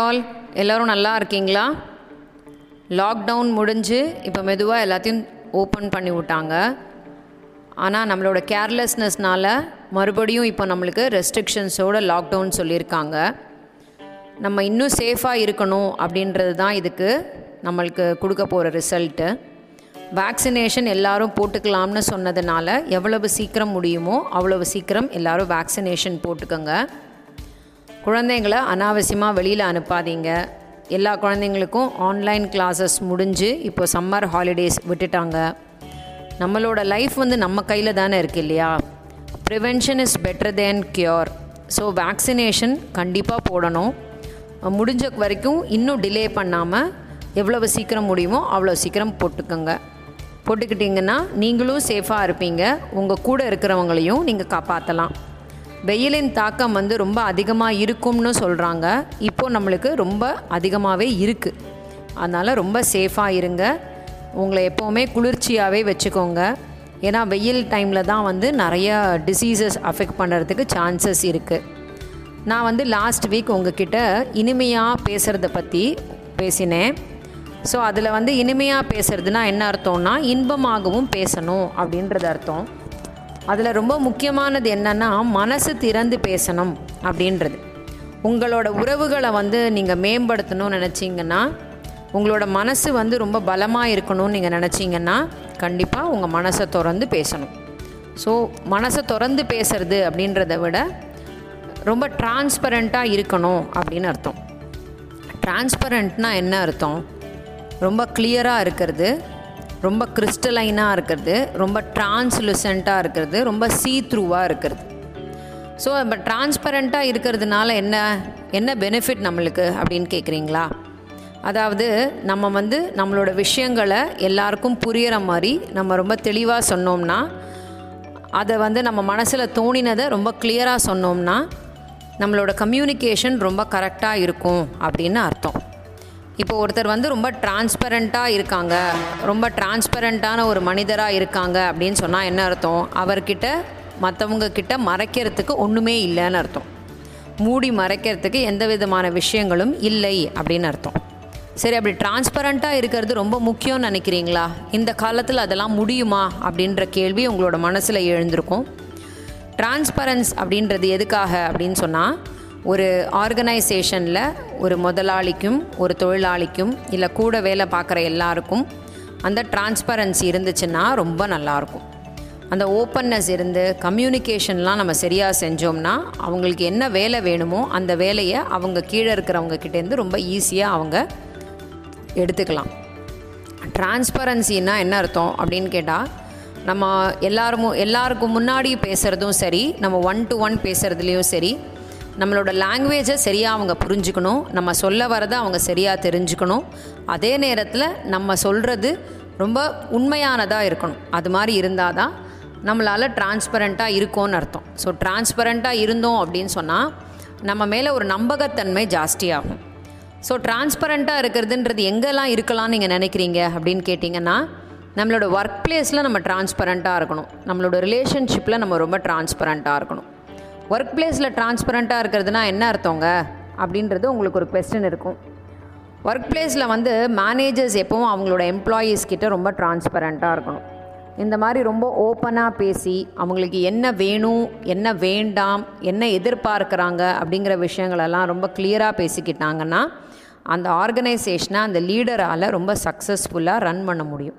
All எல்லோரும் நல்லா இருக்கீங்களா? லாக்டவுன் முடிஞ்சு இப்போ மெதுவாக எல்லாத்தையும் ஓப்பன் பண்ணி விட்டாங்க. ஆனால் நம்மளோட கேர்லெஸ்னஸ்னால் மறுபடியும் இப்போ நம்மளுக்கு ரெஸ்ட்ரிக்ஷன்ஸோட லாக்டவுன் சொல்லியிருக்காங்க. நம்ம இன்னும் சேஃபாக இருக்கணும் அப்படின்றது தான் இதுக்கு நம்மளுக்கு கொடுக்க போகிற ரிசல்ட்டு வேக்சினேஷன் எல்லாரும் போட்டுக்கலாம்னு சொன்னதுனால எவ்வளவு சீக்கிரம் முடியுமோ அவ்வளவு சீக்கிரம் எல்லாரும் வேக்சினேஷன் போட்டுக்கோங்க. குழந்தைங்கள அனாவசியமாக வெளியில் அனுப்பாதீங்க. எல்லா குழந்தைங்களுக்கும் ஆன்லைன் கிளாஸஸ் முடிஞ்சு இப்போ சம்மர் ஹாலிடேஸ் விட்டுட்டாங்க. நம்மளோட லைஃப் வந்து நம்ம கையில் தானே இருக்குது இல்லையா? Prevention is better than cure so vaccination கண்டிப்பாக போடணும். முடிஞ்ச வரைக்கும் இன்னும் டிலே பண்ணாமல் எவ்வளவு சீக்கிரம் முடியுமோ அவ்வளோ சீக்கிரம் போட்டுக்கோங்க. போட்டுக்கிட்டிங்கன்னா நீங்களும் சேஃபாக இருப்பீங்க. உங்கள் கூட இருக்கிறவங்களையும் நீங்கள் காப்பாற்றலாம் வெயிலின் தாக்கம் வந்து ரொம்ப அதிகமாக இருக்கும்னு சொல்கிறாங்க இப்போது நம்மளுக்கு ரொம்ப அதிகமாகவே இருக்குது அதனால் ரொம்ப சேஃபாக இருங்க. உங்களை எப்போவுமே குளிர்ச்சியாகவே வச்சுக்கோங்க. ஏன்னா வெயில் டைமில் தான் வந்து நிறைய டிசீசஸ் அஃபெக்ட் பண்ணுறதுக்கு சான்சஸ் இருக்குது நான் வந்து லாஸ்ட் வீக் உங்ககிட்ட இனிமையாக பேசுகிறத பற்றி பேசினேன். ஸோ அதில் வந்து இனிமையாக பேசுகிறதுனா என்ன அர்த்தம்னா இன்பமாகவும் பேசணும் அப்படின்றது அர்த்தம். அதில் ரொம்ப முக்கியமானது என்னென்னா மனசு திறந்து பேசணும் அப்படின்றது. உங்களோட உறவுகளை வந்து நீங்கள் மேம்படுத்தணும்னு நினச்சிங்கன்னா உங்களோட மனசு வந்து ரொம்ப பலமாக இருக்கணும்னு நீங்கள் நினச்சிங்கன்னா கண்டிப்பாக உங்கள் மனசை திறந்து பேசணும். ஸோ மனசை திறந்து பேசுறது அப்படின்றத விட ரொம்ப டிரான்ஸ்பரண்ட்டாக இருக்கணும் அப்படின்னு அர்த்தம். டிரான்ஸ்பரண்ட்னா என்ன அர்த்தம்? ரொம்ப கிளியராக இருக்கிறது ரொம்ப கிறிஸ்டலைனாக இருக்கிறது ரொம்ப டிரான்ஸ்லுசண்ட்டாக இருக்கிறது ரொம்ப சீ த்ரூவாக இருக்கிறது. ஸோ நம்ம டிரான்ஸ்பரண்ட்டாக இருக்கிறதுனால என்ன என்ன பெனிஃபிட் நம்மளுக்கு அப்படின்னு கேட்குறீங்களா அதாவது நம்ம வந்து நம்மளோட விஷயங்களை எல்லாருக்கும் புரிகிற மாதிரி நம்ம ரொம்ப தெளிவாக சொன்னோம்னா அதை வந்து நம்ம மனசில் தோணினதை ரொம்ப கிளியராக சொன்னோம்னா நம்மளோட கம்யூனிகேஷன் ரொம்ப கரெக்டாக இருக்கும் அப்படின்னு அர்த்தம். இப்போ ஒருத்தர் வந்து ரொம்ப டிரான்ஸ்பரண்ட்டாக இருக்காங்க ரொம்ப டிரான்ஸ்பரண்ட்டான ஒரு மனிதராக இருக்காங்க அப்படின்னு சொன்னால் என்ன அர்த்தம்? அவர்கிட்ட மற்றவங்க கிட்ட மறைக்கிறதுக்கு ஒன்றுமே இல்லைன்னு அர்த்தம். மூடி மறைக்கிறதுக்கு எந்த விதமான விஷயங்களும் இல்லை அப்படின்னு அர்த்தம். சரி அப்படி டிரான்ஸ்பரண்ட்டாக இருக்கிறது ரொம்ப முக்கியம்னு நினைக்கிறீங்களா? இந்த காலத்தில் அதெல்லாம் முடியுமா? அப்படின்ற கேள்வி உங்களோட மனசில் எழுந்திருக்கும். டிரான்ஸ்பரன்ஸ் அப்படின்றது எதுக்காக அப்படின்னு சொன்னால் ஒரு ஆர்கனைசேஷனில் ஒரு முதலாளிக்கும் ஒரு தொழிலாளிக்கும் இல்லை கூட வேலை பார்க்குற எல்லாருக்கும் அந்த டிரான்ஸ்பரன்சி இருந்துச்சுன்னா ரொம்ப நல்லாயிருக்கும் அந்த ஓப்பன்னஸ் இருந்து கம்யூனிகேஷன்லாம் நம்ம சரியாக செஞ்சோம்னா அவங்களுக்கு என்ன வேலை வேணுமோ அந்த வேலையை அவங்க கீழே இருக்கிறவங்க கிட்டேருந்து ரொம்ப ஈஸியாக அவங்க எடுத்துக்கலாம். டிரான்ஸ்பரன்சின்னா என்ன அர்த்தம் அப்படின்னு கேட்டால் நம்ம எல்லாரும் எல்லாருக்கும் முன்னாடி பேசுகிறதும் சரி நம்ம ஒன் டு ஒன் பேசுகிறதுலையும் சரி நம்மளோட லாங்குவேஜை சரியாக அவங்க புரிஞ்சுக்கணும். நம்ம சொல்ல வரதை அவங்க சரியாக தெரிஞ்சுக்கணும். அதே நேரத்தில் நம்ம சொல்கிறது ரொம்ப உண்மையானதாக இருக்கணும். அது மாதிரி இருந்தால் தான் நம்மளால் டிரான்ஸ்பரண்ட்டாக இருக்கோன்னு அர்த்தம். ஸோ டிரான்ஸ்பரண்ட்டாக இருந்தோம் அப்படின்னு சொன்னால் நம்ம மேலே ஒரு நம்பகத்தன்மை ஜாஸ்தியாகும். ஸோ டிரான்ஸ்பரண்ட்டாக இருக்கிறதுன்றது எங்கெல்லாம் இருக்கலாம்னு நீங்கள் நினைக்கிறீங்க அப்படின்னு கேட்டிங்கன்னா நம்மளோட ஒர்க் பிளேஸில் நம்ம டிரான்ஸ்பரண்ட்டாக இருக்கணும். நம்மளோட ரிலேஷன்ஷிப்பில் நம்ம ரொம்ப டிரான்ஸ்பரண்ட்டாக இருக்கணும். ஒர்க் பிளேஸில் டிரான்ஸ்பரண்ட்டாக இருக்கிறதுனா என்ன அர்த்தங்க? அப்படின்றது உங்களுக்கு ஒரு கொஸ்டின் இருக்கும். ஒர்க் பிளேஸில் வந்து மேனேஜர்ஸ் எப்பவும் அவங்களோட எம்ப்ளாயீஸ் கிட்ட ரொம்ப டிரான்ஸ்பரண்ட்டாக இருக்கணும். இந்த மாதிரி ரொம்ப ஓப்பனாக பேசி அவங்களுக்கு என்ன வேணும் என்ன வேண்டாம் என்ன எதிர்பார்க்குறாங்க அப்படிங்கிற விஷயங்களெல்லாம் ரொம்ப கிளியராக பேசிக்கிட்டாங்கன்னா அந்த ஆர்கனைசேஷனை அந்த லீடரால் ரொம்ப சக்ஸஸ்ஃபுல்லாக ரன் பண்ண முடியும்.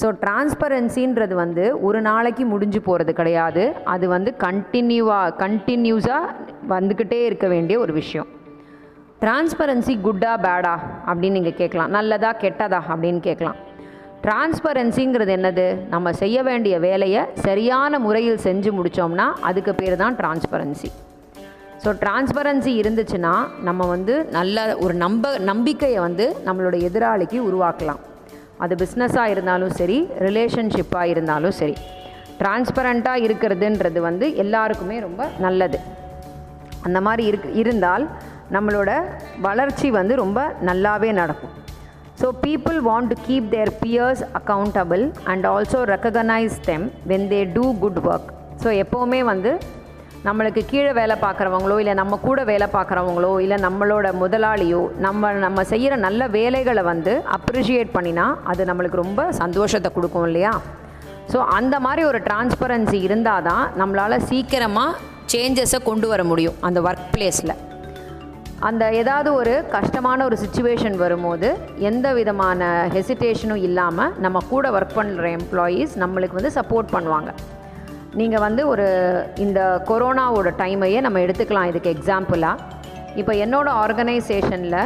ஸோ டிரான்ஸ்பரன்சின்றது வந்து ஒரு நாளைக்கு முடிஞ்சு போகிறது கிடையாது. அது வந்து கண்டினியூவாக கண்டினியூஸாக வந்துக்கிட்டே இருக்க வேண்டிய ஒரு விஷயம். டிரான்ஸ்பரன்சி குட்டா பேடா அப்படின்னு நீங்கள் கேட்கலாம். நல்லதா கெட்டதா அப்படின்னு கேட்கலாம். டிரான்ஸ்பரன்சிங்கிறது என்னது? நம்ம செய்ய வேண்டிய வேலையை சரியான முறையில் செஞ்சு முடித்தோம்னா அதுக்கு பேர் தான் டிரான்ஸ்பரன்சி ஸோ டிரான்ஸ்பரன்சி இருந்துச்சுன்னா நம்ம வந்து நல்ல ஒரு நம்ப நம்பிக்கையை வந்து நம்மளோட எதிராளிக்கு உருவாக்கலாம். அது பிஸ்னஸாக இருந்தாலும் சரி ரிலேஷன்ஷிப்பாக இருந்தாலும் சரி. டிரான்ஸ்பரண்ட்டாக இருக்கிறதுன்றது வந்து எல்லாருக்குமே ரொம்ப நல்லது. அந்த மாதிரி இருக்கு இருந்தால் நம்மளோட வளர்ச்சி வந்து ரொம்ப நல்லாவே நடக்கும். So people want to keep their peers accountable and also recognise them when they do good work so எப்போவுமே வந்து நம்மளுக்கு கீழே வேலை பார்க்குறவங்களோ இல்லை நம்ம கூட வேலை பார்க்குறவங்களோ இல்லை நம்மளோட முதலாளியோ நம்ம நம்ம செய்கிற நல்ல வேலைகளை வந்து அப்ரிஷியேட் பண்ணினா அது நம்மளுக்கு ரொம்ப சந்தோஷத்தை கொடுக்கும் இல்லையா? ஸோ அந்த மாதிரி ஒரு டிரான்ஸ்பரன்சி இருந்தால் தான் நம்மளால் சீக்கிரமாக சேஞ்சஸை கொண்டு வர முடியும் அந்த ஒர்க் பிளேஸில் அந்த ஏதாவது ஒரு கஷ்டமான ஒரு சுச்சுவேஷன் வரும்போது எந்த விதமான ஹெசிடேஷனும் இல்லாமல் நம்ம கூட ஒர்க் பண்ணுற எம்ப்ளாயீஸ் நம்மளுக்கு வந்து சப்போர்ட் பண்ணுவாங்க. நீங்கள் வந்து ஒரு இந்த கொரோனாவோட டைமையே நம்ம எடுத்துக்கலாம் இதுக்கு எக்ஸாம்பிளாக இப்போ என்னோடய ஆர்கனைசேஷனில்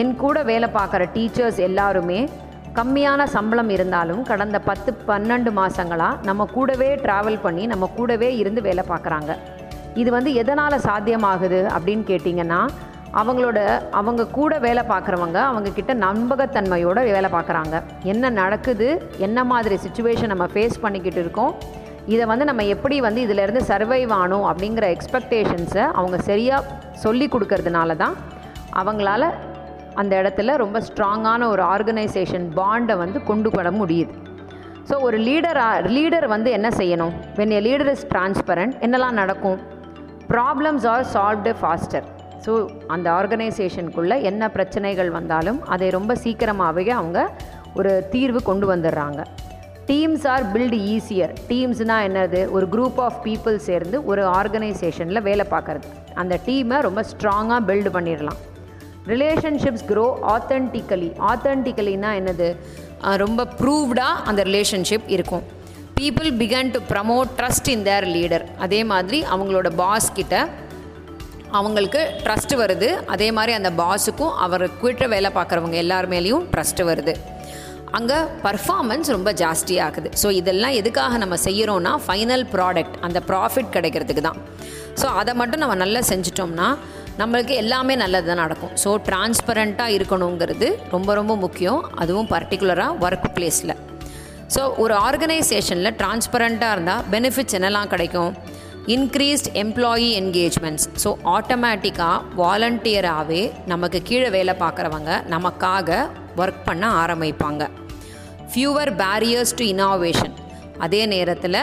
என் கூட வேலை பார்க்குற டீச்சர்ஸ் எல்லாருமே கம்மியான சம்பளம் இருந்தாலும் கடந்த பத்து பன்னெண்டு மாதங்களாக நம்ம கூடவே ட்ராவல் பண்ணி நம்ம கூடவே இருந்து வேலை பார்க்குறாங்க. இது வந்து எதனால் சாத்தியமாகுது அப்படின்னு கேட்டிங்கன்னா அவங்களோட அவங்க கூட வேலை பார்க்குறவங்க அவங்கக்கிட்ட நம்பகத்தன்மையோடு வேலை பார்க்குறாங்க. என்ன நடக்குது? என்ன மாதிரி சுச்சுவேஷன் நம்ம ஃபேஸ் பண்ணிக்கிட்டு இருக்கோம்? இதை வந்து நம்ம எப்படி வந்து இதிலேருந்து சர்வைவ் ஆனோம் அப்படிங்கிற எக்ஸ்பெக்டேஷன்ஸை அவங்க சரியாக சொல்லி கொடுக்கறதுனால தான் அவங்களால அந்த இடத்துல ரொம்ப ஸ்ட்ராங்கான ஒரு ஆர்கனைசேஷன் பாண்டை வந்து கொண்டு வர முடியுது. ஸோ ஒரு லீடராக லீடர் வந்து என்ன செய்யணும்? When a leader is transparent என்னெல்லாம் நடக்கும்? Problems are solved faster so அந்த ஆர்கனைசேஷனுக்குள்ளே என்ன பிரச்சனைகள் வந்தாலும் அதை ரொம்ப சீக்கிரமாகவே அவங்க ஒரு தீர்வு கொண்டு வந்துடுறாங்க. டீம்ஸ் ஆர் பில்டு ஈஸியர் டீம்ஸ்னால் என்னது? ஒரு குரூப் ஆஃப் பீப்புள் சேர்ந்து ஒரு ஆர்கனைசேஷனில் வேலை பார்க்குறது. அந்த டீமை ரொம்ப ஸ்ட்ராங்காக பில்டு பண்ணிடலாம் ரிலேஷன்ஷிப்ஸ் க்ரோ ஆத்தென்டிக்கலி ஆத்தென்டிக்கலினா என்னது? ரொம்ப ப்ரூவ்டாக அந்த ரிலேஷன்ஷிப் இருக்கும். People begin to promote trust in their leader அதே மாதிரி அவங்களோட பாஸ் கிட்ட அவங்களுக்கு ட்ரஸ்ட் வருது. அதே மாதிரி அந்த பாஸுக்கும் அவர் கிட்ட வேலை பார்க்குறவங்க எல்லார் மேலேயும் ட்ரஸ்ட் வருது. அங்கே பர்ஃபார்மன்ஸ் ரொம்ப ஜாஸ்தியாகுது. ஸோ இதெல்லாம் எதுக்காக நம்ம செய்கிறோன்னா ஃபைனல் ப்ராடக்ட் அந்த ப்ராஃபிட் கிடைக்கிறதுக்கு தான். ஸோ அதை மட்டும் நம்ம நல்லா செஞ்சிட்டோம்னா நம்மளுக்கு எல்லாமே நல்லது தான் நடக்கும். ஸோ டிரான்ஸ்பரண்ட்டாக இருக்கணுங்கிறது ரொம்ப ரொம்ப முக்கியம். அதுவும் பர்டிகுலராக ஒர்க் பிளேஸில் ஸோ ஒரு ஆர்கனைசேஷனில் டிரான்ஸ்பரண்ட்டாக இருந்தால் பெனிஃபிட்ஸ் என்னெல்லாம் கிடைக்கும்? இன்க்ரீஸ்ட் எம்ப்ளாயி என்கேஜ்மெண்ட்ஸ் ஸோ ஆட்டோமேட்டிக்காக வாலண்டியராகவே நமக்கு கீழே வேலை பார்க்குறவங்க நமக்காக ஒர்க் பண்ண ஆரம்பிப்பாங்க. ஃபியூவர் பேரியர்ஸ் டு இனோவேஷன் அதே நேரத்தில்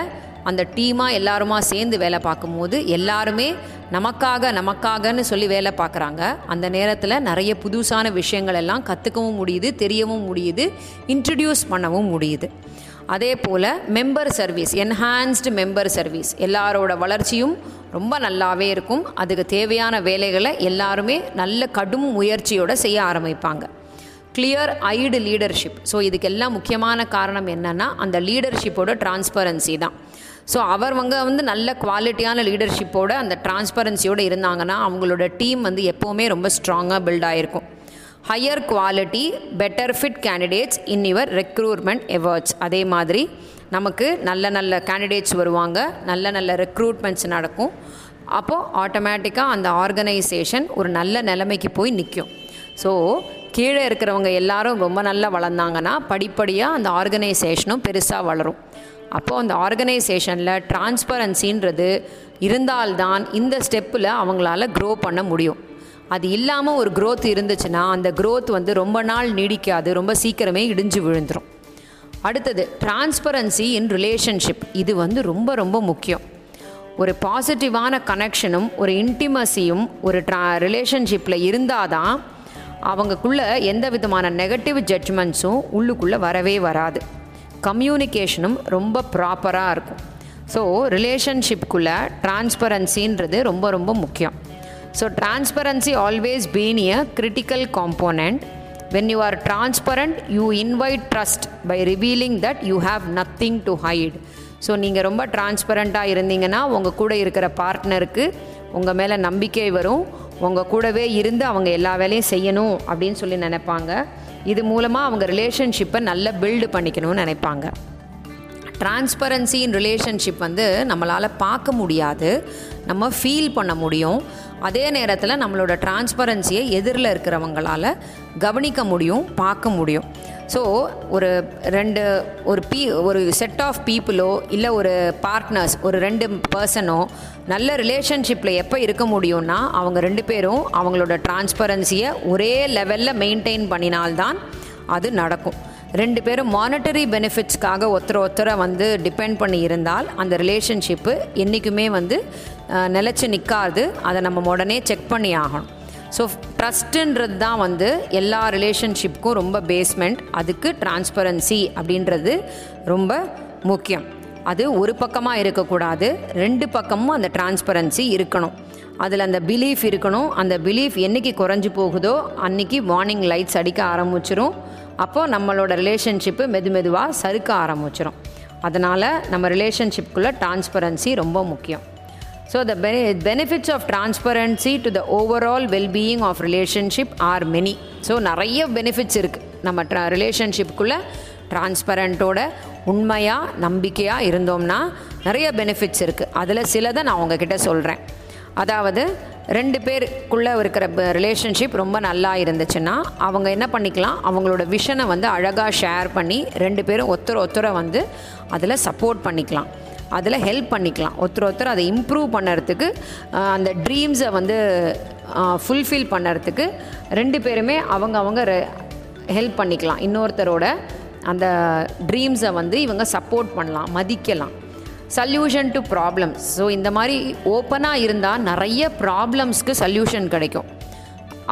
அந்த டீமாக எல்லாருமா சேர்ந்து வேலை பார்க்கும்போது எல்லாருமே நமக்காக நமக்காகன்னு சொல்லி வேலை பார்க்குறாங்க. அந்த நேரத்தில் நிறைய புதுசான விஷயங்கள் எல்லாம் கற்றுக்கவும் முடியுது தெரியவும் முடியுது இன்ட்ரடியூஸ் பண்ணவும் முடியுது. அதே போல் member service enhanced member service எல்லாரோட வளர்ச்சியும் ரொம்ப நல்லாவே இருக்கும். அதுக்கு தேவையான வேலைகளை எல்லாருமே நல்ல கடும் முயற்சியோடு செய்ய ஆரம்பிப்பாங்க. கிளியர் ஐடு லீடர்ஷிப் ஸோ இதுக்கெல்லாம் முக்கியமான காரணம் என்னென்னா அந்த லீடர்ஷிப்போட டிரான்ஸ்பரன்சி தான். ஸோ அவர்வங்க வந்து நல்ல குவாலிட்டியான லீடர்ஷிப்போட அந்த டிரான்ஸ்பரன்சியோடு இருந்தாங்கன்னா அவங்களோட டீம் வந்து எப்போவுமே ரொம்ப ஸ்ட்ராங்காக பில்ட் ஆகிருக்கும் higher quality better fit candidates in your recruitment efforts அதே மாதிரி நமக்கு நல்ல நல்ல கேண்டிடேட்ஸ் வருவாங்க நல்ல நல்ல ரெக்ரூட்மெண்ட்ஸ் நடக்கும். அப்போது ஆட்டோமேட்டிக்காக அந்த ஆர்கனைசேஷன் ஒரு நல்ல நிலைமைக்கு போய் நிற்கும் ஸோ கீழே இருக்கிறவங்க எல்லாரும் ரொம்ப நல்லா வளர்ந்தாங்கன்னா படிப்படியாக அந்த ஆர்கனைசேஷனும் பெருசாக வளரும். அப்போது அந்த ஆர்கனைசேஷனில் டிரான்ஸ்பரன்சின்றது இருந்தால்தான் இந்த ஸ்டெப்பில் அவங்களால க்ரோ பண்ண முடியும். அது இல்லாமல் ஒரு க்ரோத் இருந்துச்சுன்னா அந்த க்ரோத் வந்து ரொம்ப நாள் நீடிக்காது ரொம்ப சீக்கிரமே இடிஞ்சு விழுந்துடும் அடுத்தது டிரான்ஸ்பரன்சி இன் ரிலேஷன்ஷிப் இது வந்து ரொம்ப ரொம்ப முக்கியம். ஒரு பாசிட்டிவான கனெக்ஷனும் ஒரு இன்டிமசியும் ஒரு ட்ரா ரிலேஷன்ஷிப்பில் இருந்தால் தான் அவங்கக்குள்ளே எந்த விதமான நெகட்டிவ் ஜட்ஜ்மெண்ட்ஸும் உள்ளுக்குள்ளே வரவே வராது. கம்யூனிகேஷனும் ரொம்ப ப்ராப்பராக இருக்கும். ஸோ ரிலேஷன்ஷிப்குள்ளே டிரான்ஸ்பரன்சின்றது ரொம்ப ரொம்ப முக்கியம். So transparency always been a critical component when you are transparent you invite trust by revealing that you have nothing to hide so நீங்கள் ரொம்ப டிரான்ஸ்பரண்ட்டாக இருந்தீங்கன்னா உங்கள் கூட இருக்கிற பார்ட்னருக்கு உங்கள் மேலே நம்பிக்கை வரும். உங்கள் கூடவே இருந்து அவங்க எல்லா வேலையும் செய்யணும் அப்படின்னு சொல்லி நினைப்பாங்க. இது மூலமாக அவங்க ரிலேஷன்ஷிப்பை நல்லா பில்டு பண்ணிக்கணும்னு நினைப்பாங்க. டிரான்ஸ்பரன்சி இன் ரிலேஷன்ஷிப் வந்து நம்மளால் பார்க்க முடியாது. நம்ம ஃபீல் பண்ண முடியும். அதே நேரத்தில் நம்மளோட டிரான்ஸ்பரன்சியை எதிரில் இருக்கிறவங்களால கவனிக்க முடியும் பார்க்க முடியும். ஸோ ஒரு ரெண்டு ஒரு பீ ஒரு செட் ஆஃப் பீப்புளோ இல்லை ஒரு பார்ட்னர்ஸ் ஒரு ரெண்டு பர்சனோ நல்ல ரிலேஷன்ஷிப்பில் எப்போ இருக்க முடியும்னா அவங்க ரெண்டு பேரும் அவங்களோட டிரான்ஸ்பரன்சியை ஒரே லெவலில் மெயின்டைன் பண்ணினால்தான் அது நடக்கும். ரெண்டு பேரும் மானிட்டரி பெனிஃபிட்ஸ்க்காக ஒருத்தர் ஒருத்தரை வந்து டிபெண்ட் பண்ணி இருந்தால் அந்த ரிலேஷன்ஷிப்பு என்றைக்குமே வந்து நிலச்சி நிற்காது அதை நம்ம உடனே செக் பண்ணி ஆகணும். ஸோ ட்ரஸ்ட்டுன்றது தான் வந்து எல்லா ரிலேஷன்ஷிப்புக்கும் ரொம்ப பேஸ்மெண்ட் அதுக்கு டிரான்ஸ்பரன்சி அப்படின்றது ரொம்ப முக்கியம். அது ஒரு பக்கமாக இருக்கக்கூடாது. ரெண்டு பக்கமும் அந்த டிரான்ஸ்பரன்சி இருக்கணும். அதில் அந்த பிலீஃப் இருக்கணும். அந்த பிலீஃப் என்னைக்கு குறைஞ்சி போகுதோ அன்றைக்கி வார்னிங் லைட்ஸ் அடிக்க ஆரம்பிச்சிரும். அப்போது நம்மளோட ரிலேஷன்ஷிப்பு மெது மெதுவாக சறுக்க ஆரம்பிச்சிடும் அதனால் நம்ம ரிலேஷன்ஷிப்புக்குள்ளே டிரான்ஸ்பரன்சி ரொம்ப முக்கியம். So the bene benefits of transparency to the overall wellbeing of relationship are many so நிறைய பெனிஃபிட்ஸ் இருக்குது நம்ம ட்ரா ரிலேஷன்ஷிப்புக்குள்ளே டிரான்ஸ்பரண்ட்டோட உண்மையாக நம்பிக்கையாக இருந்தோம்னா நிறைய பெனிஃபிட்ஸ் இருக்குது அதில் சிலதை நான் உங்ககிட்ட சொல்கிறேன் அதாவது ரெண்டு பேருக்குள்ளே இருக்கிற ரிலேஷன்ஷிப் ரொம்ப நல்லா இருந்துச்சுன்னா அவங்க என்ன பண்ணிக்கலாம் அவங்களோட விஷனை வந்து அழகாக ஷேர் பண்ணி ரெண்டு பேரும் ஒருத்தர் ஒருத்தரை வந்து அதில் சப்போர்ட் பண்ணிக்கலாம். அதில் ஹெல்ப் பண்ணிக்கலாம். ஒருத்தர் ஒருத்தர் அதை இம்ப்ரூவ் பண்ணுறதுக்கு அந்த ட்ரீம்ஸை வந்து ஃபுல்ஃபில் பண்ணுறதுக்கு ரெண்டு பேருமே அவங்க அவங்க ஹெல்ப் பண்ணிக்கலாம். இன்னொருத்தரோட அந்த ட்ரீம்ஸை வந்து இவங்க சப்போர்ட் பண்ணலாம் மதிக்கலாம். சல்யூஷன் டு ப்ராப்ளம்ஸ் ஸோ இந்த மாதிரி ஓப்பனாக இருந்தால் நிறைய ப்ராப்ளம்ஸ்க்கு சல்யூஷன் கிடைக்கும்.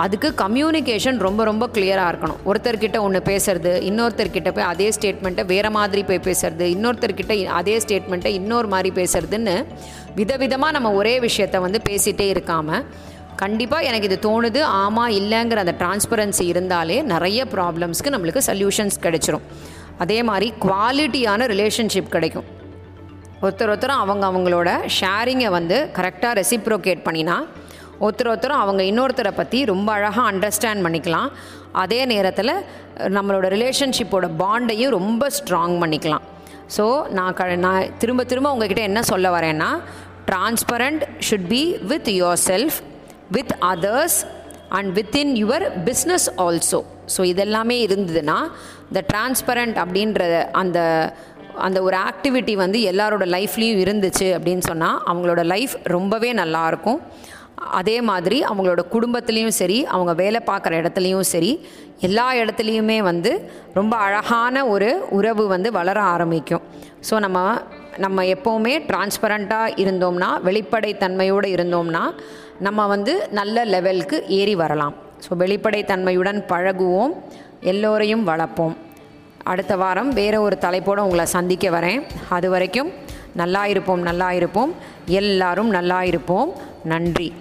அதுக்கு கம்யூனிகேஷன் ரொம்ப ரொம்ப கிளியராக இருக்கணும். ஒருத்தர்கிட்ட ஒன்று பேசுறது இன்னொருத்தர்கிட்ட போய் அதே ஸ்டேட்மெண்ட்டை வேறு மாதிரி போய் பேசுறது இன்னொருத்தர்கிட்ட அதே ஸ்டேட்மெண்ட்டை இன்னொரு மாதிரி பேசுறதுன்னு விதவிதமாக நம்ம ஒரே விஷயத்த வந்து பேசிகிட்டே இருக்காமல் கண்டிப்பாக எனக்கு இது தோணுது ஆமாம் இல்லைங்கிற அந்த டிரான்ஸ்பரன்சி இருந்தாலே நிறைய ப்ராப்ளம்ஸ்க்கு நம்மளுக்கு சொல்யூஷன்ஸ் கிடைச்சிரும். அதே மாதிரி குவாலிட்டியான ரிலேஷன்ஷிப் கிடைக்கும். ஒருத்தர் ஒருத்தரும் அவங்க அவங்களோட ஷேரிங்கை வந்து கரெக்டாக ரெசிப்ரோகேட் பண்ணினா ஒருத்தர் ஒருத்தரும் அவங்க இன்னொருத்தரை பற்றி ரொம்ப அழகாக அண்டர்ஸ்டாண்ட் பண்ணிக்கலாம். அதே நேரத்தில் நம்மளோட ரிலேஷன்ஷிப்போட பாண்டையும் ரொம்ப ஸ்ட்ராங் பண்ணிக்கலாம். ஸோ நான் க நான் திரும்ப திரும்ப உங்ககிட்ட என்ன சொல்ல வரேன்னா transparent should be with yourself with others and within your business also so இதெல்லாமே இருந்ததுன்னா இந்த டிரான்ஸ்பரண்ட் அப்படின்ற அந்த அந்த ஒரு ஆக்டிவிட்டி வந்து எல்லாரோட லைஃப்லேயும் இருந்துச்சு அப்படின்னு சொன்னால் அவங்களோட லைஃப் ரொம்பவே நல்லாயிருக்கும் அதே மாதிரி அவங்களோட குடும்பத்துலேயும் சரி அவங்க வேலை பார்க்குற இடத்துலையும் சரி எல்லா இடத்துலையுமே வந்து ரொம்ப அழகான ஒரு உறவு வந்து வளர ஆரம்பிக்கும். ஸோ நம்ம நம்ம எப்போவுமே டிரான்ஸ்பரண்ட்டாக இருந்தோம்னா வெளிப்படைத்தன்மையோடு இருந்தோம்னா நம்ம வந்து நல்ல லெவலுக்கு ஏறி வரலாம். ஸோ வெளிப்படைத்தன்மையுடன் பழகுவோம் எல்லோரையும் வளர்ப்போம். அடுத்த வாரம் வேறு ஒரு தலைப்போடு உங்களை சந்திக்க வரேன். அது வரைக்கும் நல்லா இருப்போம் நல்லா இருப்போம். எல்லாரும் நல்லா இருப்போம். நன்றி.